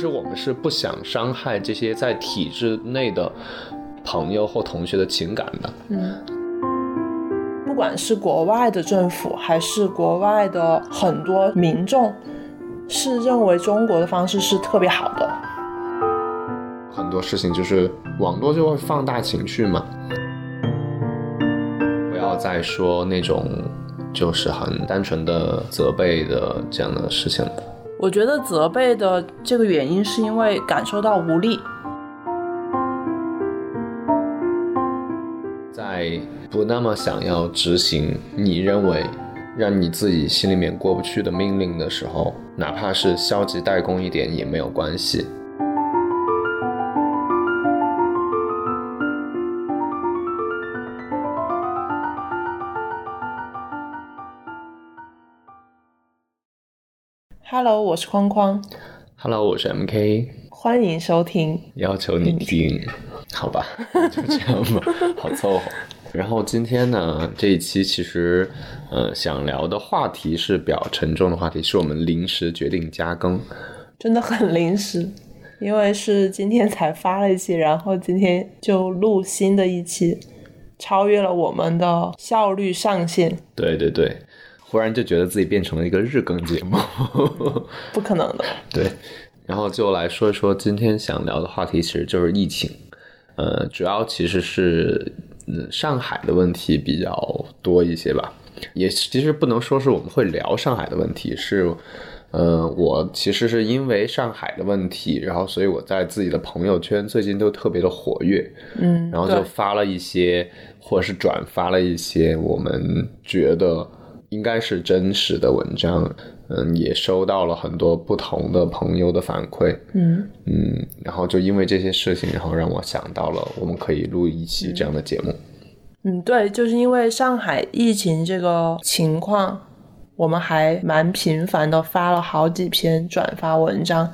实我们是不想伤害这些在体制内的朋友或同学的情感的。嗯，不管是国外的政府，还是国外的很多民众，是认为中国的方式是特别好的。很多事情就是网络就会放大情绪嘛，不要再说那种就是很单纯的责备的这样的事情了。我觉得责备的这个原因是因为感受到无力，在不那么想要执行你认为让你自己心里面过不去的命令的时候，哪怕是消极怠工一点也没有关系。Hello，我是框框。Hello，我是 MK，欢迎收听。要求你听，好吧，就这样吧，好凑合。然后今天呢，这一期其实，呃，想聊的话题是比较沉重的话题，是我们临时决定加更，真的很临时，因为是今天才发了一期，然后今天就录新的一期，超越了我们的效率上限。对对对，忽然就觉得自己变成了一个日更节目，不可能的。对，然后就来说一说今天想聊的话题，其实就是疫情，呃，主要其实是嗯上海的问题比较多一些吧，也其实不能说是我们会聊上海的问题，是。呃，我其实是因为上海的问题，然后所以我在自己的朋友圈最近都特别的活跃，嗯，然后就发了一些，或者是转发了一些我们觉得应该是真实的文章，嗯，也收到了很多不同的朋友的反馈，嗯嗯，然后就因为这些事情，然后让我想到了我们可以录一期这样的节目，嗯，对，就是因为上海疫情这个情况。我们还蛮频繁的发了好几篇转发文章，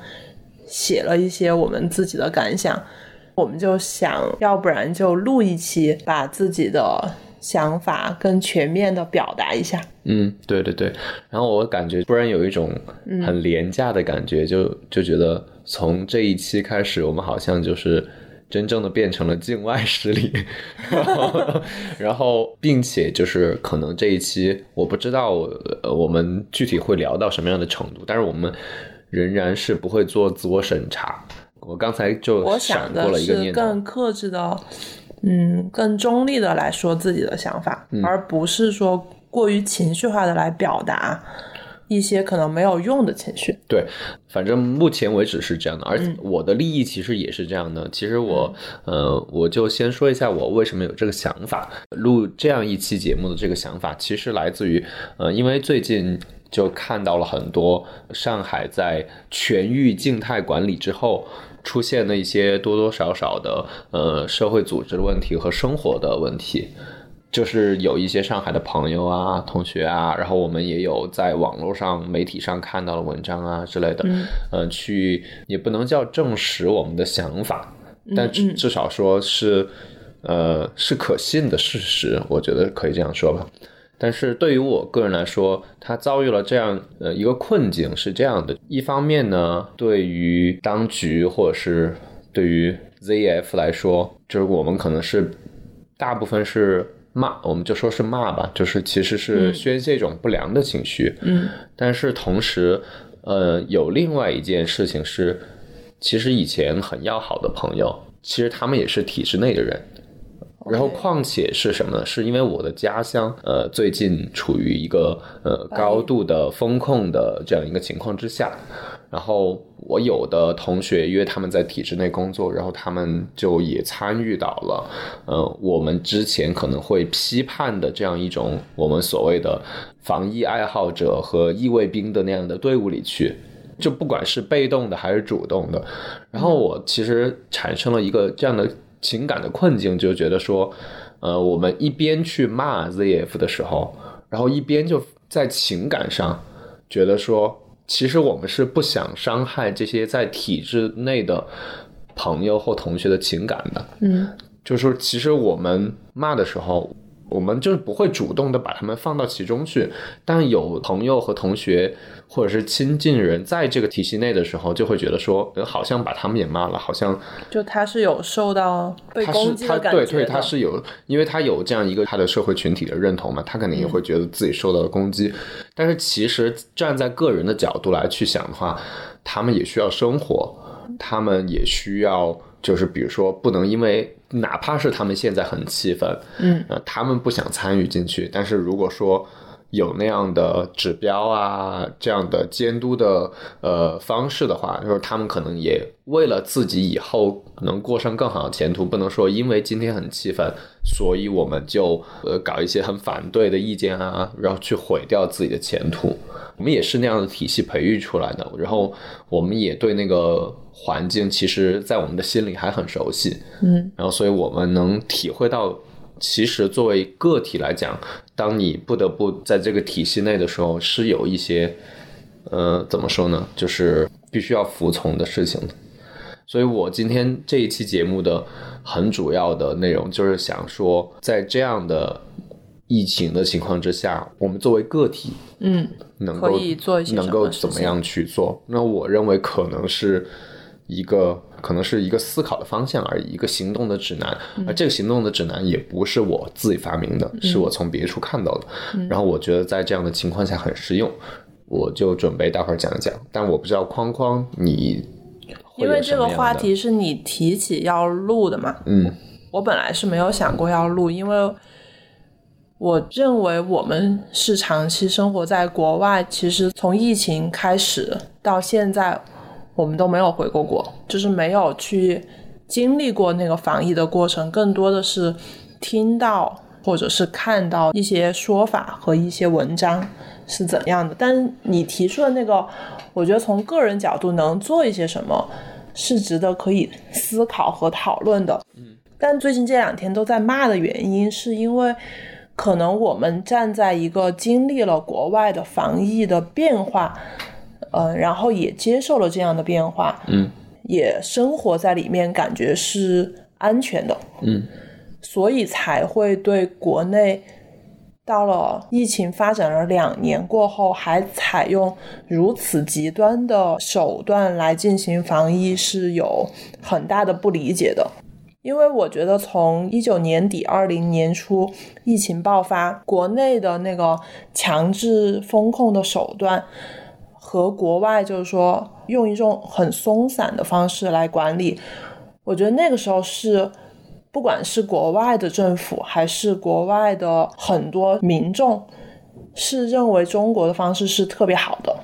写了一些我们自己的感想。我们就想要不然就录一期，把自己的想法更全面的表达一下。嗯，对对对。然后我感觉突然有一种很廉价的感觉，就就觉得从这一期开始，我们好像就是。真正的变成了境外势力，然后，然后，并且就是可能这一期我不知道，呃，我们具体会聊到什么样的程度，但是我们仍然是不会做自我审查。我刚才就我想的是更克制的，嗯，更中立的来说自己的想法，嗯、而不是说过于情绪化的来表达。一些可能没有用的情绪，对，反正目前为止是这样的，而我的利益其实也是这样的。其实我，呃，我就先说一下我为什么有这个想法，录这样一期节目的这个想法，其实来自于，呃，因为最近就看到了很多上海在全域静态管理之后出现的一些多多少少的呃社会组织的问题和生活的问题。就是有一些上海的朋友啊、同学啊，然后我们也有在网络上、媒体上看到的文章啊之类的，嗯，呃，去也不能叫证实我们的想法，但至至少说是，呃，是可信的事实，我觉得可以这样说吧。但是对于我个人来说，他遭遇了这样呃一个困境是这样的：一方面呢，对于当局或者是对于 ZF 来说，就是我们可能是大部分是。骂，我们就说是骂吧，就是其实是宣泄一种不良的情绪。嗯，但是同时，呃，有另外一件事情是，其实以前很要好的朋友，其实他们也是体制内的人。然后，况且是什么呢？是因为我的家乡，呃，最近处于一个呃高度的风控的这样一个情况之下。然后我有的同学，因为他们在体制内工作，然后他们就也参与到了，呃，我们之前可能会批判的这样一种我们所谓的防疫爱好者和义卫兵的那样的队伍里去，就不管是被动的还是主动的。然后我其实产生了一个这样的情感的困境，就觉得说，呃，我们一边去骂 ZF 的时候，然后一边就在情感上觉得说。其实我们是不想伤害这些在体制内的朋友或同学的情感的，嗯，就是其实我们骂的时候，我们就是不会主动的把他们放到其中去。但有朋友和同学或者是亲近人在这个体系内的时候，就会觉得说，呃好像把他们也骂了，好像就他是有受到被攻击他的感觉的。对对，他是有，因为他有这样一个他的社会群体的认同嘛，他肯定也会觉得自己受到了攻击。但是其实站在个人的角度来去想的话，他们也需要生活，他们也需要，就是比如说不能因为哪怕是他们现在很气愤，嗯，呃，他们不想参与进去，但是如果说有那样的指标啊，这样的监督的呃方式的话，就是他们可能也为了自己以后能过上更好的前途，不能说因为今天很气愤，所以我们就呃搞一些很反对的意见啊，然后去毁掉自己的前途。我们也是那样的体系培育出来的，然后我们也对那个环境，其实在我们的心里还很熟悉，嗯，然后所以我们能体会到，其实作为个体来讲，当你不得不在这个体系内的时候，是有一些，呃，怎么说呢，就是必须要服从的事情的。所以我今天这一期节目的很主要的内容就是想说，在这样的疫情的情况之下，我们作为个体，嗯，能够可以做一些能够怎么样去做？那我认为可能是一个可能是一个思考的方向而已，一个行动的指南。嗯而这个行动的指南也不是我自己发明的，是我从别处看到的。嗯然后我觉得在这样的情况下很实用，我就准备待会儿讲一讲。但我不知道框框你因为这个话题是你提起要录的嘛，嗯我本来是没有想过要录，因为我认为我们是长期生活在国外，其实从疫情开始到现在，我们都没有回过国，就是没有去经历过那个防疫的过程，更多的是听到或者是看到一些说法和一些文章是怎样的。但是你提出的那个，我觉得从个人角度能做一些什么，是值得可以思考和讨论的。但最近这两天都在骂的原因，是因为可能我们站在一个经历了国外的防疫的变化，呃，然后也接受了这样的变化，嗯，也生活在里面，感觉是安全的，嗯，所以才会对国内到了疫情发展了两年过后，还采用如此极端的手段来进行防疫，是有很大的不理解的。因为我觉得从一九年底、二零年初疫情爆发，国内的那个强制风控的手段和国外就是说用一种很松散的方式来管理，我觉得那个时候是不管是国外的政府还是国外的很多民众，是认为中国的方式是特别好的。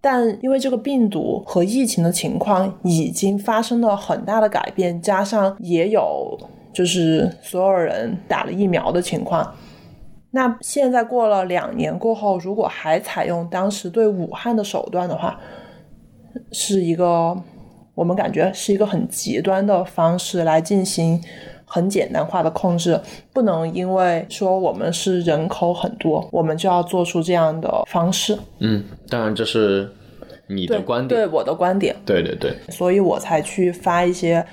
但因为这个病毒和疫情的情况已经发生了很大的改变，加上也有就是所有人打了疫苗的情况，那现在过了两年过后，如果还采用当时对武汉的手段的话，是一个我们感觉是一个很极端的方式来进行很简单化的控制，不能因为说我们是人口很多，我们就要做出这样的方式。嗯，当然这是你的观点，对我的观点，对对对，所以我才去发一些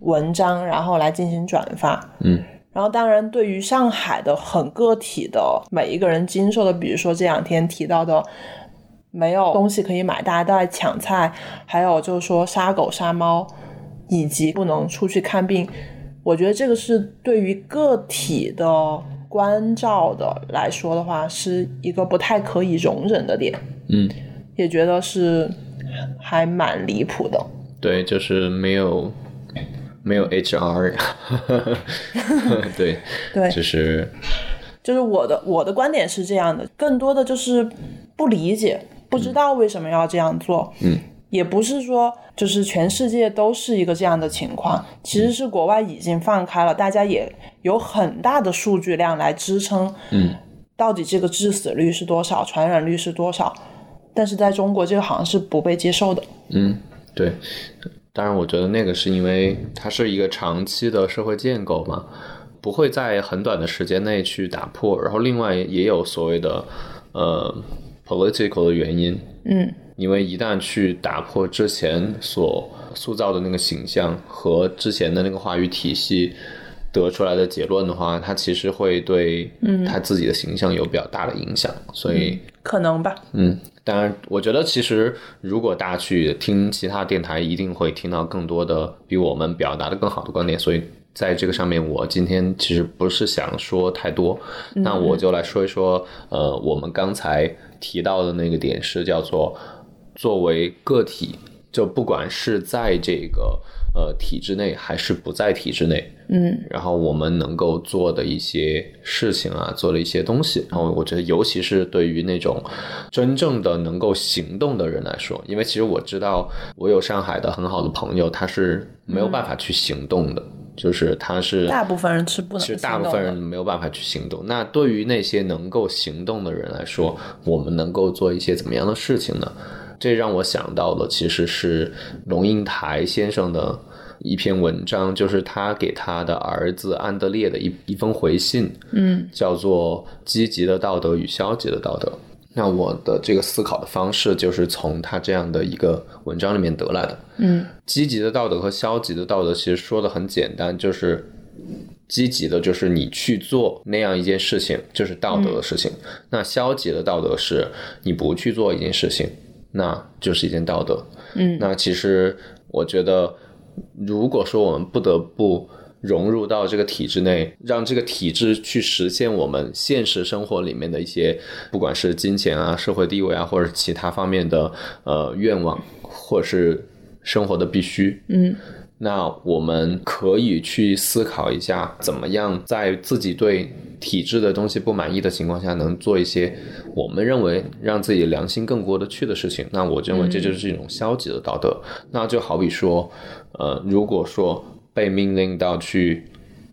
文章，然后来进行转发。嗯，然后当然，对于上海的很个体的每一个人经受的，比如说这两天提到的。没有东西可以买，大家都在抢菜，还有就是说杀狗杀猫，以及不能出去看病，我觉得这个是对于个体的关照的来说的话，是一个不太可以容忍的点，嗯，也觉得是还蛮离谱的。对，就是没有没有 HR，对对就是就是我的我的观点是这样的，更多的就是不理解，不知道为什么要这样做。嗯，也不是说就是全世界都是一个这样的情况，其实是国外已经放开了，大家也有很大的数据量来支撑。嗯，到底这个致死率是多少，传染率是多少？但是在中国，这个好像是不被接受的。嗯，对。当然，我觉得那个是因为它是一个长期的社会建构嘛，不会在很短的时间内去打破。然后，另外也有所谓的呃 political 的原因，嗯，因为一旦去打破之前所塑造的那个形象和之前的那个话语体系，得出来的结论的话，他其实会对他自己的形象有比较大的影响，所以可能吧。嗯，当然，我觉得其实如果大家去听其他电台，一定会听到更多的比我们表达的更好的观点，所以在这个上面，我今天其实不是想说太多，那我就来说一说，呃，我们刚才提到的那个点是叫做作为个体，就不管是在这个呃体制内还是不在体制内，嗯然后我们能够做的一些事情啊，做的一些东西，然后我觉得，尤其是对于那种真正的能够行动的人来说，因为其实我知道，我有上海的很好的朋友，他是没有办法去行动的，就是他是大部分人是不能其实大部分人没有办法去行动。那对于那些能够行动的人来说，我们能够做一些怎么样的事情呢？这让我想到的其实是龙应台先生的一篇文章，就是他给他的儿子安德烈的一一封回信，嗯叫做《积极的道德与消极的道德》。那我的这个思考的方式就是从他这样的一个文章里面得来的。嗯积极的道德和消极的道德其实说的很简单，就是积极的就是你去做那样一件事情，就是道德的事情；那消极的道德是你不去做一件事情，那就是一件道德。嗯。那其实我觉得，如果说我们不得不融入到这个体制内，让这个体制去实现我们现实生活里面的一些，不管是金钱啊、社会地位啊，或者其他方面的呃愿望，或者是生活的必须，嗯。那我们可以去思考一下，怎么样在自己对体制的东西不满意的情况下，能做一些我们认为让自己良心更过得去的事情。那我认为这就是一种消极的道德。那就好比说，呃，如果说被命令到去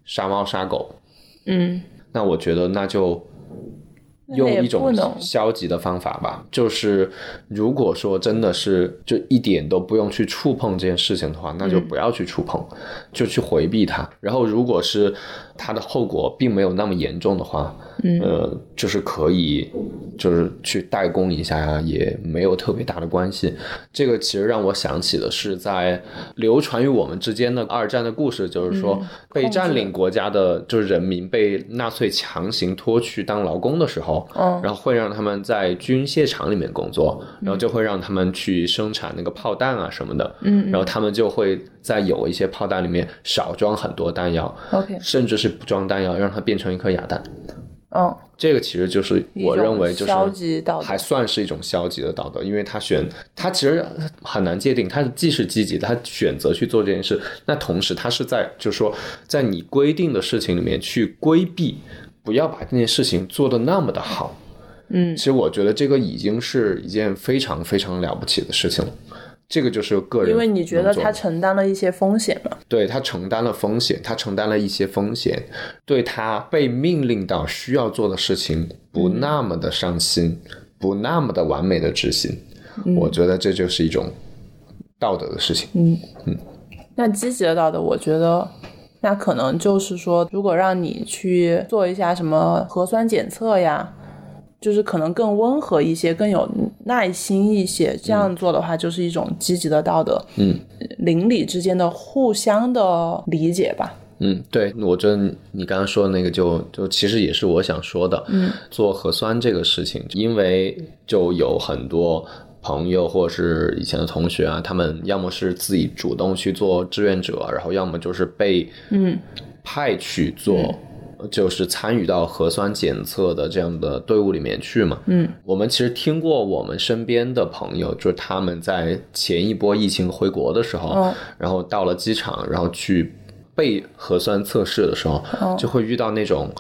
杀猫杀狗，嗯，那我觉得那就用一种消极的方法吧，就是如果说真的是就一点都不用去触碰这件事情的话，那就不要去触碰，就去回避它。然后如果是它的后果并没有那么严重的话，嗯。呃，就是可以就是去代工一下呀，也没有特别大的关系。这个其实让我想起的是在流传于我们之间的二战的故事，就是说嗯被占领国家的就是人民被纳粹强行拖去当劳工的时候，嗯然后会让他们在军械厂里面工作，然后就会让他们去生产那个炮弹啊什么的，嗯。然后他们就会在有一些炮弹里面少装很多弹药，，OK，甚至是不装弹药，让它变成一颗哑弹。嗯，这个其实就是我认为就是还算是一种消极的道德，因为他选他其实很难界定，他既是积极的，他选择去做这件事，那同时他是在就是说在你规定的事情里面去规避，不要把这件事情做得那么的好。嗯其实我觉得这个已经是一件非常非常了不起的事情了。这个就是个人，因为你觉得他承担了一些风险嘛，对他承担了风险，他承担了一些风险，对他被命令到需要做的事情不那么的上心，不那么的完美的执行，我觉得这就是一种道德的事情。嗯。嗯。那积极的道德，我觉得。那可能就是说，如果让你去做一下什么核酸检测呀，就是可能更温和一些，更有耐心一些。这样做的话，就是一种积极的道德。嗯，邻里之间的互相的理解吧。嗯，对，我觉得你刚刚说的那个就就其实也是我想说的。嗯，做核酸这个事情，因为就有很多朋友或者是以前的同学啊，他们要么是自己主动去做志愿者，然后要么就是被嗯派去做。就是参与到核酸检测的这样的队伍里面去嘛。嗯，我们其实听过我们身边的朋友，就是他们在前一波疫情回国的时候，嗯然后到了机场，然后去被核酸测试的时候，嗯就会遇到那种，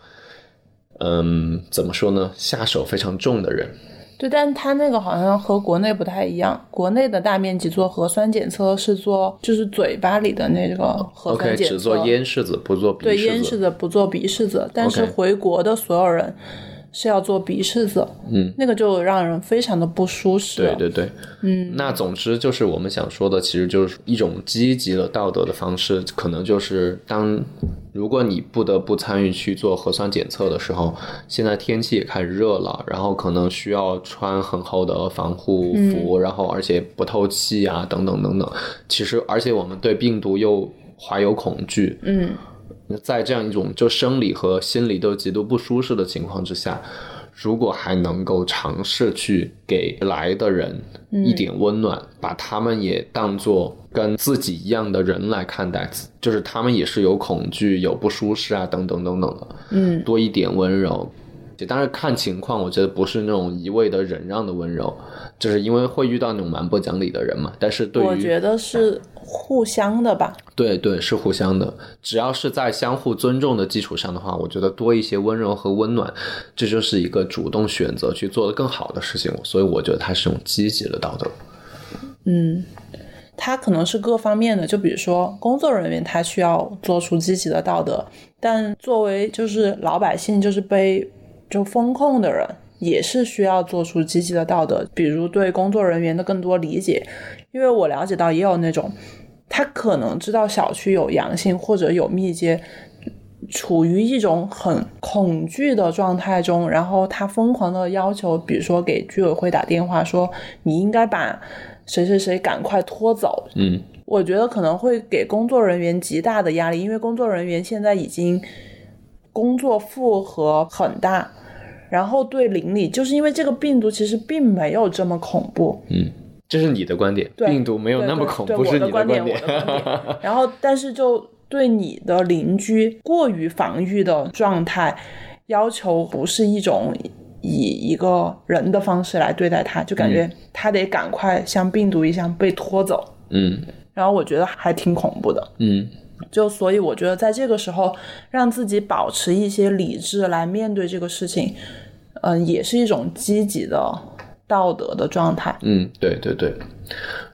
嗯，怎么说呢，下手非常重的人。对，但它那个好像和国内不太一样。国内的大面积做核酸检测是做就是嘴巴里的那个核酸检测，只做咽拭子，不做鼻对拭子。咽拭子不做鼻拭子，但是回国的所有人是要做鼻拭子，嗯，那个就让人非常的不舒适。对对对，嗯，那总之就是我们想说的，其实就是一种积极的道德的方式，可能就是当如果你不得不参与去做核酸检测的时候，现在天气也开始热了，然后可能需要穿很厚的防护服，然后而且不透气啊，等等等等。其实，而且我们对病毒又怀有恐惧，嗯，在这样一种就生理和心理都极度不舒适的情况之下，如果还能够尝试去给来的人一点温暖，把他们也当做跟自己一样的人来看待，就是他们也是有恐惧、有不舒适啊，等等等等的，嗯，多一点温柔。当然看情况，我觉得不是那种一味的忍让的温柔，就是因为会遇到那种蛮不讲理的人嘛。但是对于我觉得是互相的吧。对对，是互相的。只要是在相互尊重的基础上的话，我觉得多一些温柔和温暖，这就是一个主动选择去做的更好的事情。所以我觉得它是一种积极的道德。嗯，它可能是各方面的，就比如说工作人员他需要做出积极的道德，但作为就是老百姓，就是被就风控的人。也是需要做出积极的道德，比如对工作人员的更多理解，因为我了解到也有那种，他可能知道小区有阳性或者有密接，处于一种很恐惧的状态中，然后他疯狂的要求，比如说给居委会打电话说你应该把谁谁谁赶快拖走。嗯，我觉得可能会给工作人员极大的压力，因为工作人员现在已经工作负荷很大。然后对邻里，就是因为这个病毒其实并没有这么恐怖。嗯，这是你的观点，病毒没有那么恐怖，是你的观点。我的观点。然后，但是就对你的邻居过于防御的状态，要求不是一种以一个人的方式来对待他，就感觉他得赶快像病毒一样被拖走。嗯，然后我觉得还挺恐怖的。嗯。就所以，我觉得在这个时候，让自己保持一些理智来面对这个事情，嗯，也是一种积极的道德的状态。嗯，对对对。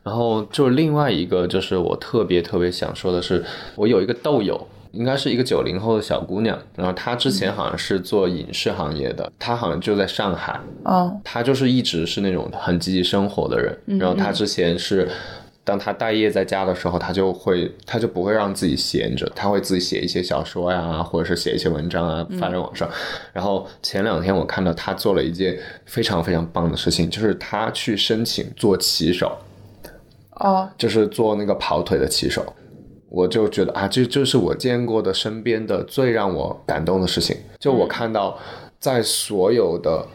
然后就另外一个，就是我特别特别想说的是，我有一个豆友，应该是一个九零后的小姑娘，然后她之前好像是做影视行业的，她好像就在上海。嗯。她就是一直是那种很积极生活的人，然后她之前是。当他待业在家的时候，他就会，他就不会让自己闲着，他会自己写一些小说呀，或者是写一些文章啊，发在网上。然后前两天我看到他做了一件非常非常棒的事情，就是他去申请做骑手，哦，就是做那个跑腿的骑手。我就觉得啊，这就是我见过的身边的最让我感动的事情。就我看到，在所有的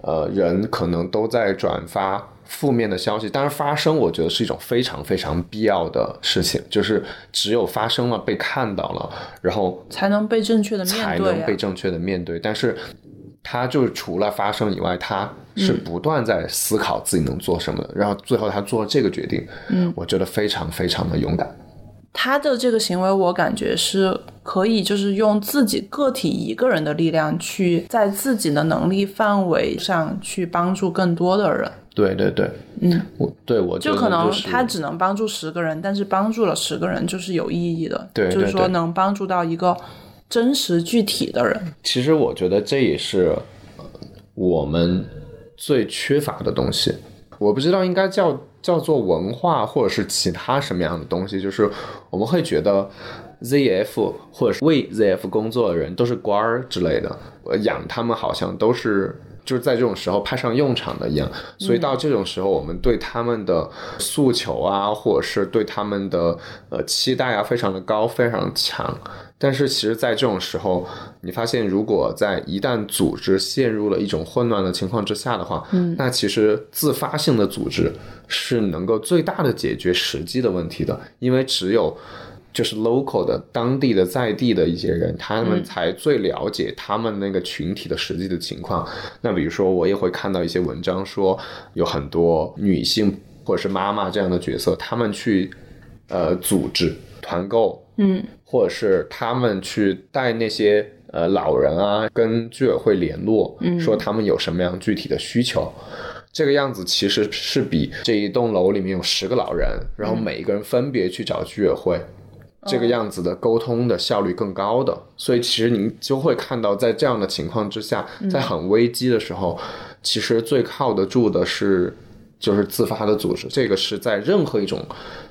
呃人可能都在转发。负面的消息，当然发生，我觉得是一种非常非常必要的事情，就是只有发生了，被看到了，然后才能被正确的面对，才能被正确的面对。但是，他就是除了发生以外，他是不断在思考自己能做什么，然后最后他做了这个决定，嗯，我觉得非常非常的勇敢。他的这个行为，我感觉是可以，就是用自己个体一个人的力量，去在自己的能力范围上去帮助更多的人。对对对，嗯，我对我就可能他只能帮助十个人，但是帮助了十个人就是有意义的，对，就是说能帮助到一个真实具体的人。其实我觉得这也是我们最缺乏的东西，我不知道应该叫叫做文化或者是其他什么样的东西，就是我们会觉得 ZF 或者是为 ZF 工作的人都是官儿之类的，养他们好像都是。就是在这种时候派上用场的一样，所以到这种时候，我们对他们的诉求啊，或者是对他们的呃期待啊，非常的高，非常强。但是其实，在这种时候，你发现，如果在一旦组织陷入了一种混乱的情况之下的话，嗯，那其实自发性的组织是能够最大的解决实际的问题的，因为只有。就是 local 的当地的在地的一些人，他们才最了解他们那个群体的实际的情况。那比如说，我也会看到一些文章说，有很多女性或者是妈妈这样的角色，他们去呃组织团购，嗯，或者是他们去带那些呃老人啊，跟居委会联络，说他们有什么样具体的需求。这个样子其实是比这一栋楼里面有十个老人，然后每一个人分别去找居委会。这个样子的沟通的效率更高的，所以其实您就会看到，在这样的情况之下，在很危机的时候，其实最靠得住的是就是自发的组织。这个是在任何一种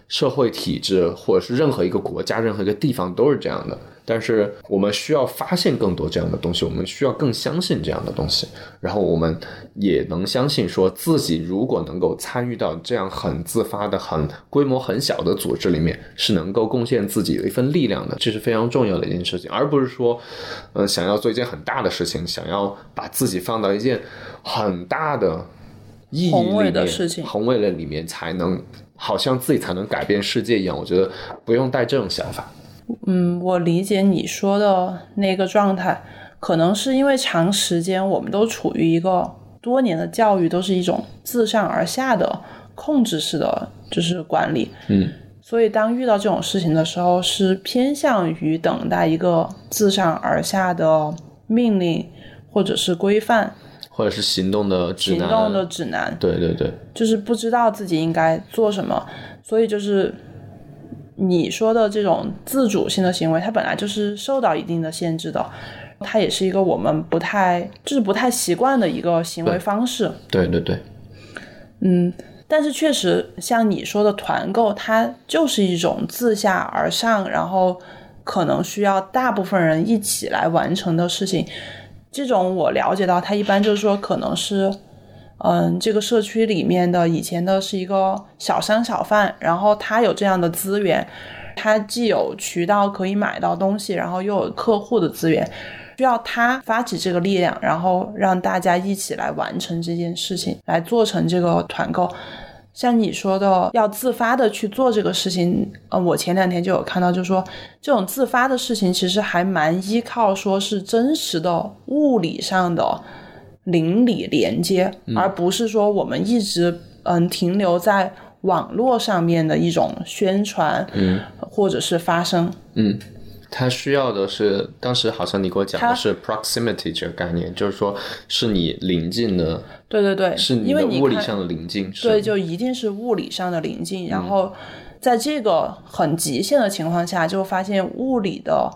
社会体制或者是任何一个国家、任何一个地方都是这样的。但是我们需要发现更多这样的东西，我们需要更相信这样的东西，然后我们也能相信说自己如果能够参与到这样很自发的、很规模很小的组织里面，是能够贡献自己的一份力量的，这是非常重要的一件事情，而不是说，呃，想要做一件很大的事情，想要把自己放到一件很大的意义宏伟、的事情宏伟的里面，才能好像自己才能改变世界一样。我觉得不用带这种想法。嗯，我理解你说的那个状态，可能是因为长时间我们都处于一个多年的教育都是一种自上而下的控制式的就是管理，嗯，所以当遇到这种事情的时候，是偏向于等待一个自上而下的命令或者是规范、或者是行动的指南，行动的指南，对对对，就是不知道自己应该做什么，所以就是你说的这种自主性的行为，它本来就是受到一定的限制的，它也是一个我们不太就是不太习惯的一个行为方式。对对对，嗯，但是确实像你说的团购，它就是一种自下而上，然后可能需要大部分人一起来完成的事情。这种我了解到，它一般就是说可能是。嗯，这个社区里面的以前的是一个小商小贩，然后他有这样的资源，他既有渠道可以买到东西，然后又有客户的资源，需要他发起这个力量，然后让大家一起来完成这件事情，来做成这个团购。像你说的，要自发的去做这个事情，呃，我前两天就有看到，就是说这种自发的事情其实还蛮依靠说是真实的物理上的。邻里连接，而不是说我们一直嗯停留在网络上面的一种宣传，嗯，或者是发声。嗯，他需要的是，当时好像你给我讲的是 proximity 这个概念，就是说是你临近的，对对对，是你因为你物理上的临近，是对，就一定是物理上的临近。然后在这个很极限的情况下，就发现物理的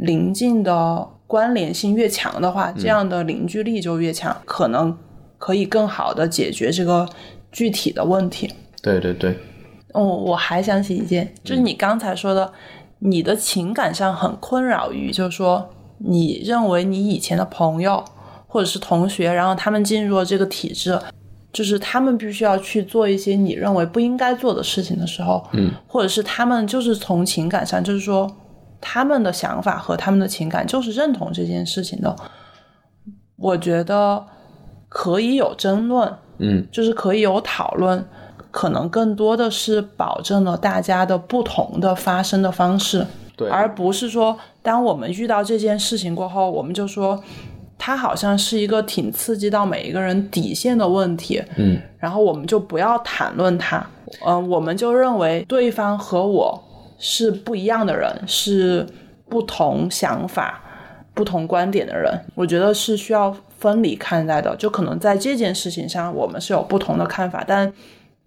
临近的关联性越强的话，这样的凝聚力就越强，可能可以更好的解决这个具体的问题。对对对，哦，我还想起一件，就是你刚才说的，你的情感上很困扰于，就是说你认为你以前的朋友或者是同学，然后他们进入了这个体制，就是他们必须要去做一些你认为不应该做的事情的时候，嗯，或者是他们就是从情感上，就是说他们的想法和他们的情感就是认同这件事情的，我觉得可以有争论，嗯。就是可以有讨论，可能更多的是保证了大家的不同的发声的方式，对，而不是说当我们遇到这件事情过后，我们就说它好像是一个挺刺激到每一个人底线的问题，嗯。然后我们就不要谈论它，嗯、我们就认为对方和我是不一样的人，是不同想法、不同观点的人，我觉得是需要分离看待的。就可能在这件事情上，我们是有不同的看法，但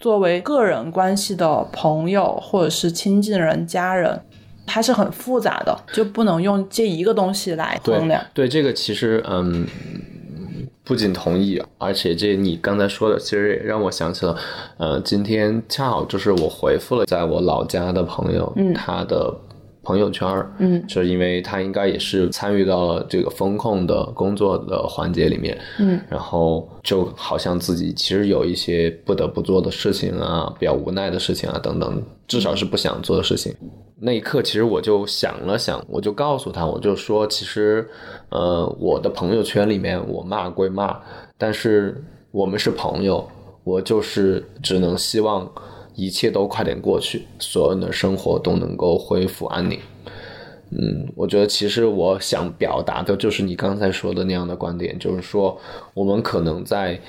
作为个人关系的朋友或者是亲近人、家人，它是很复杂的，就不能用这一个东西来衡量。对这个其实嗯。不仅同意，而且这你刚才说的，其实也让我想起了，呃，今天恰好就是我回复了在我老家的朋友，嗯他的朋友圈儿，嗯。就是因为他应该也是参与到了这个风控的工作的环节里面，嗯。然后就好像自己其实有一些不得不做的事情啊，比较无奈的事情啊等等，至少是不想做的事情。那一刻，其实我就想了想，我就告诉他，我就说，其实，呃，我的朋友圈里面，我骂归骂，但是我们是朋友，我就是只能希望一切都快点过去，所有人的生活都能够恢复安宁。嗯，我觉得其实我想表达的就是你刚才说的那样的观点，就是说我们可能在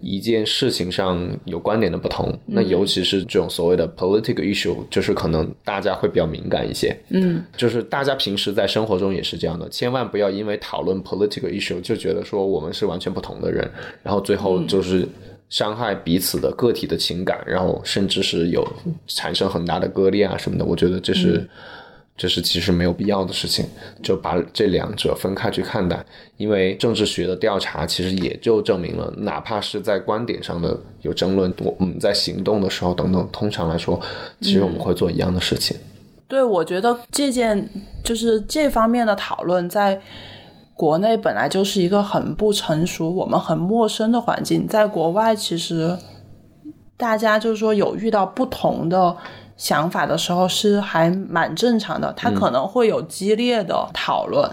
一件事情上有观点的不同，那尤其是这种所谓的 political issue，就是可能大家会比较敏感一些。嗯就是大家平时在生活中也是这样的，千万不要因为讨论 political issue 就觉得说我们是完全不同的人，然后最后就是伤害彼此的个体的情感，然后甚至是有产生很大的割裂啊什么的。我觉得这是这是其实没有必要的事情，就把这两者分开去看待。因为政治学的调查其实也就证明了，哪怕是在观点上的有争论，我们在行动的时候等等，通常来说，其实我们会做一样的事情。对，我觉得这件就是这方面的讨论，在国内本来就是一个很不成熟、我们很陌生的环境，在国外其实大家就是说有遇到不同的。想法的时候是还蛮正常的，他可能会有激烈的讨论，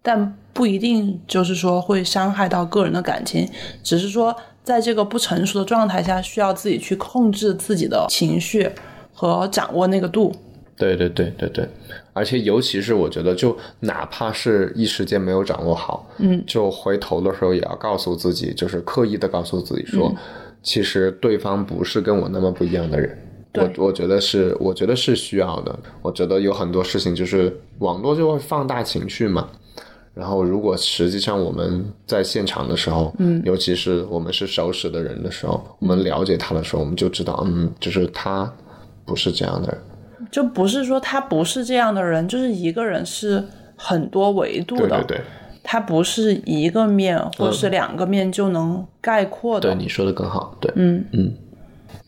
但不一定就是说会伤害到个人的感情，只是说在这个不成熟的状态下，需要自己去控制自己的情绪和掌握那个度。对对对对对，而且尤其是我觉得，就哪怕是一时间没有掌握好，嗯，就回头的时候也要告诉自己，就是刻意的告诉自己说，其实对方不是跟我那么不一样的人。我我觉得是，我觉得是需要的。我觉得有很多事情就是网络就会放大情绪嘛。然后如果实际上我们在现场的时候，嗯，尤其是我们是熟识的人的时候，我们了解他的时候，我们就知道，嗯，就是他不是这样的人。就不是说他不是这样的人，就是一个人是很多维度的，对对对，他不是一个面或是两个面就能概括的。对，你说的更好，对，嗯嗯。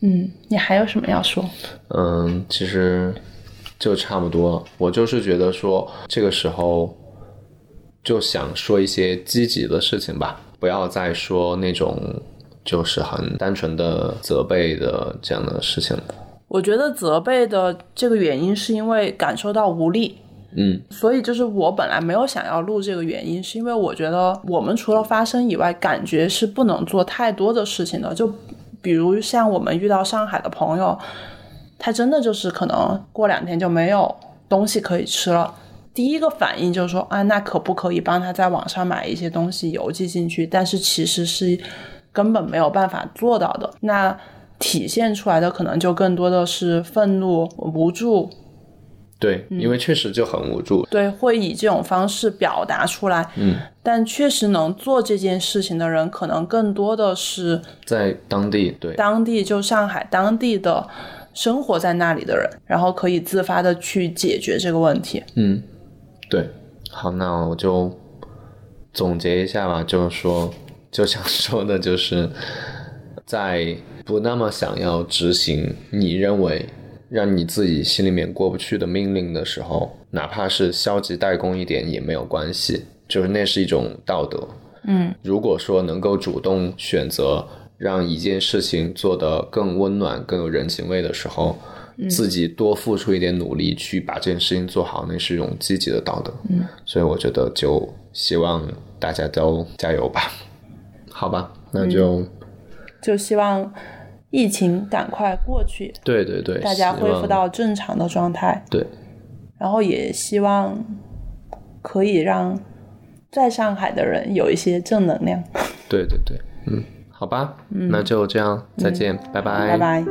嗯，你还有什么要说？嗯，其实就差不多了。我就是觉得说，这个时候就想说一些积极的事情吧，不要再说那种就是很单纯的责备的这样的事情了。我觉得责备的这个原因是因为感受到无力，嗯，所以就是我本来没有想要录这个原因，是因为我觉得我们除了发声以外，感觉是不能做太多的事情的，就。比如像我们遇到上海的朋友，他真的就是可能过两天就没有东西可以吃了。第一个反应就是说啊，那可不可以帮他在网上买一些东西邮寄进去？但是其实是根本没有办法做到的。那体现出来的可能就更多的是愤怒、无助。对，因为确实就很无助。对，会以这种方式表达出来。嗯，但确实能做这件事情的人，可能更多的是在当地，对，当地就上海当地的生活在那里的人，然后可以自发的去解决这个问题。嗯，对。好，那我就总结一下吧，就是说，就想说的就是，在不那么想要执行你认为。让你自己心里面过不去的命令的时候，哪怕是消极怠工一点也没有关系，就是那是一种道德。嗯，如果说能够主动选择让一件事情做得更温暖、更有人情味的时候，自己多付出一点努力去把这件事情做好，那是一种积极的道德。嗯，所以我觉得就希望大家都加油吧。好吧，那就就希望。疫情赶快过去，对对对，大家恢复到正常的状态。对，然后也希望可以让在上海的人有一些正能量。对对对，嗯，好吧，那就这样，再见，拜拜，拜拜。